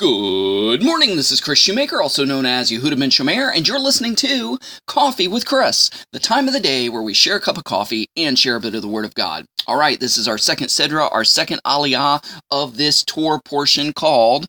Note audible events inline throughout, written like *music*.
Good morning, this is Kris Shoemaker, also known as Yehudah ben Shomeyr, and you're listening to Coffee with Kris, the time of the day where we share a cup of coffee and share a bit of the Word of God. All right, this is our second Sidra, our second Aliyah of this Torah portion called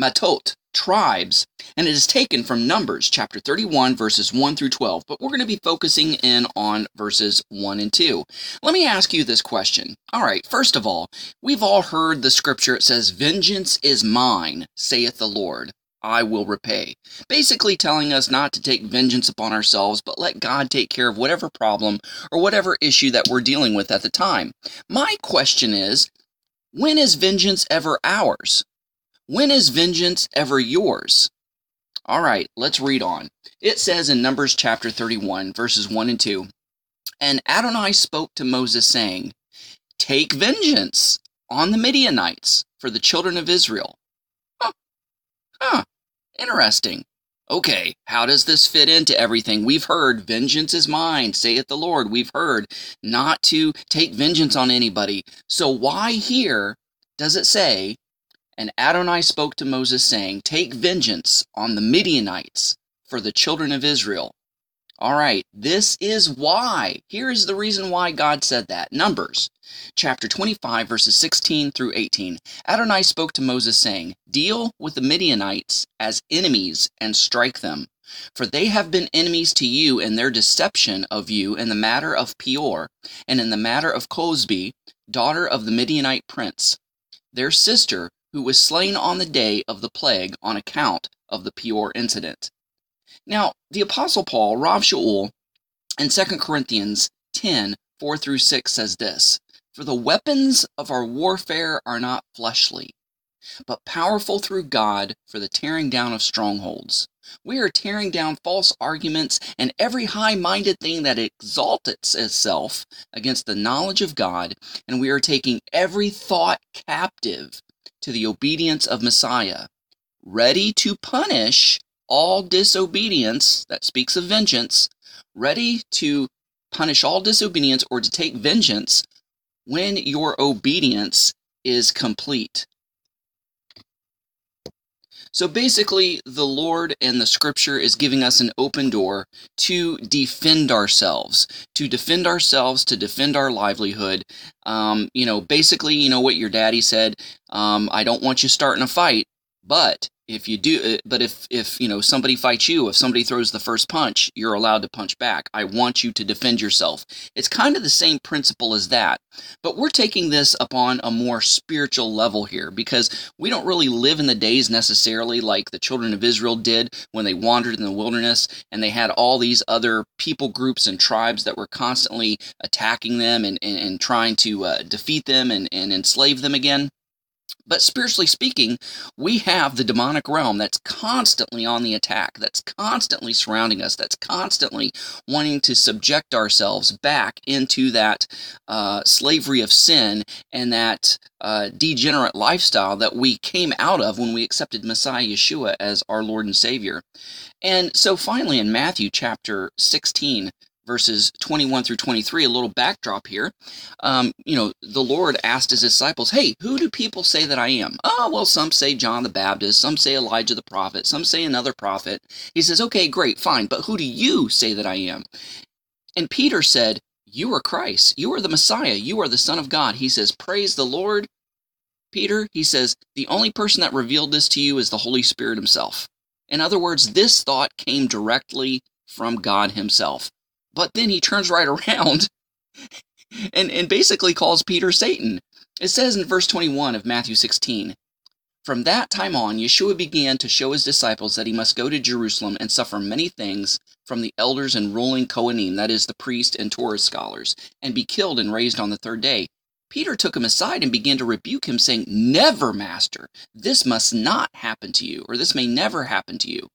Mattot, tribes, and it is taken from Numbers chapter 31, verses 1 through 12, but we're going to be focusing in on verses 1 and 2. Let me ask you this question. All right, first of all, we've all heard the scripture. It says, Vengeance is mine, saith the Lord. I will repay. Basically, telling us not to take vengeance upon ourselves, but let God take care of whatever problem or whatever issue that we're dealing with at the time. My question is when is vengeance ever ours? When is vengeance ever yours? All right, let's read on. It says in Numbers chapter 31, verses 1 and 2 And Adonai spoke to Moses, saying, Take vengeance on the Midianites for the children of Israel. Huh. Huh. Interesting. Okay, how does this fit into everything? We've heard, vengeance is mine, saith the Lord. We've heard not to take vengeance on anybody. So why here does it say, and Adonai spoke to Moses, saying, Take vengeance on the Midianites for the children of Israel. All right, this is why. Here is the reason why God said that. Numbers chapter 25, verses 16 through 18. Adonai spoke to Moses, saying, Deal with the Midianites as enemies and strike them. For they have been enemies to you in their deception of you in the matter of Peor, and in the matter of Cozbi, daughter of the Midianite prince. Their sister, who was slain on the day of the plague on account of the Peor incident. Now, the Apostle Paul, Rav Shaul, in 2 Corinthians 10 4 through 6 says this For the weapons of our warfare are not fleshly, but powerful through God for the tearing down of strongholds. We are tearing down false arguments and every high minded thing that exalts itself against the knowledge of God, and we are taking every thought captive to the obedience of Messiah, ready to punish all disobedience, that speaks of vengeance, ready to punish all disobedience or to take vengeance when your obedience is complete. So basically, the Lord and the scripture is giving us an open door to defend ourselves, to defend ourselves, to defend our livelihood. Um, you know, basically, you know what your daddy said um, I don't want you starting a fight, but if you do uh, but if if you know somebody fights you if somebody throws the first punch you're allowed to punch back. I want you to defend yourself. It's kind of the same principle as that. But we're taking this upon a more spiritual level here because we don't really live in the days necessarily like the children of israel did when they wandered in the wilderness and they had all these other people groups and tribes that were constantly attacking them and, and, and trying to uh, defeat them and, and enslave them again but spiritually speaking, we have the demonic realm that's constantly on the attack, that's constantly surrounding us, that's constantly wanting to subject ourselves back into that uh, slavery of sin and that uh, degenerate lifestyle that we came out of when we accepted Messiah Yeshua as our Lord and Savior. And so finally, in Matthew chapter 16, verses 21 through 23, a little backdrop here. Um, you know, the Lord asked his disciples, Hey, who do people say that I am? Oh, well, some say John the Baptist, some say Elijah the prophet, some say another prophet. He says, Okay, great, fine, but who do you say that I am? And Peter said, You are Christ. You are the Messiah. You are the Son of God. He says, Praise the Lord. Peter, he says, The only person that revealed this to you is the Holy Spirit himself. In other words, this thought came directly from God himself. But then he turns right *laughs* around and, and basically calls Peter Satan. It says in verse 21 of Matthew 16 From that time on, Yeshua began to show his disciples that he must go to Jerusalem and suffer many things from the elders and ruling Kohanim, that is, the priest and Torah scholars, and be killed and raised on the third day. Peter took him aside and began to rebuke him, saying, Never, Master, this must not happen to you, or this may never happen to you.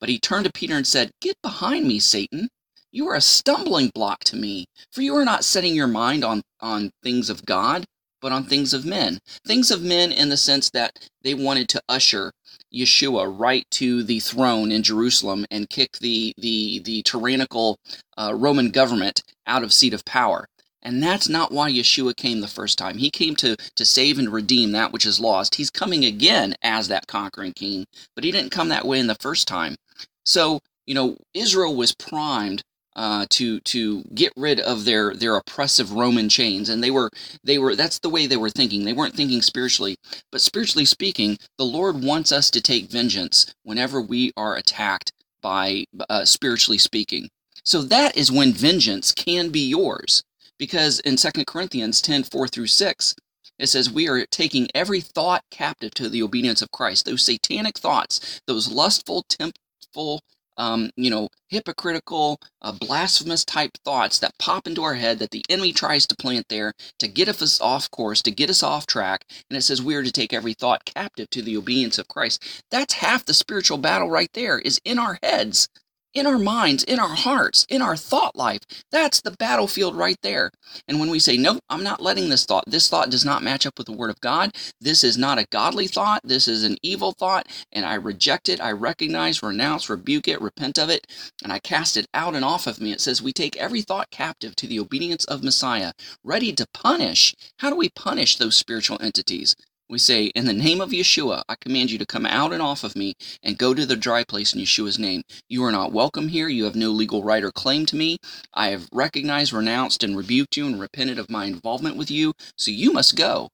But he turned to Peter and said, Get behind me, Satan. You are a stumbling block to me, for you are not setting your mind on, on things of God, but on things of men. Things of men in the sense that they wanted to usher Yeshua right to the throne in Jerusalem and kick the, the, the tyrannical uh, Roman government out of seat of power. And that's not why Yeshua came the first time. He came to, to save and redeem that which is lost. He's coming again as that conquering king, but he didn't come that way in the first time. So, you know, Israel was primed uh, to to get rid of their their oppressive Roman chains, and they were they were that's the way they were thinking. They weren't thinking spiritually, but spiritually speaking, the Lord wants us to take vengeance whenever we are attacked by uh, spiritually speaking. So that is when vengeance can be yours, because in Second Corinthians 10 4 through 6, it says, We are taking every thought captive to the obedience of Christ. Those satanic thoughts, those lustful, temptful, um, you know, hypocritical, uh, blasphemous type thoughts that pop into our head that the enemy tries to plant there to get us off course, to get us off track. And it says we are to take every thought captive to the obedience of Christ. That's half the spiritual battle right there, is in our heads in our minds, in our hearts, in our thought life. That's the battlefield right there. And when we say, no, I'm not letting this thought, this thought does not match up with the Word of God, this is not a godly thought, this is an evil thought, and I reject it, I recognize, renounce, rebuke it, repent of it, and I cast it out and off of me. It says, we take every thought captive to the obedience of Messiah, ready to punish. How do we punish those spiritual entities? We say, In the name of Yeshua, I command you to come out and off of me and go to the dry place in Yeshua's name. You are not welcome here. You have no legal right or claim to me. I have recognized, renounced, and rebuked you and repented of my involvement with you, so you must go.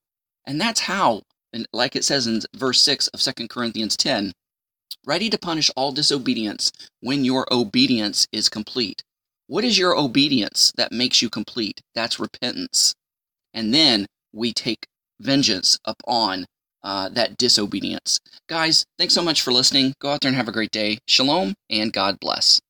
And that's how, and like it says in verse 6 of 2 Corinthians 10, ready to punish all disobedience when your obedience is complete. What is your obedience that makes you complete? That's repentance. And then we take vengeance upon uh, that disobedience. Guys, thanks so much for listening. Go out there and have a great day. Shalom and God bless.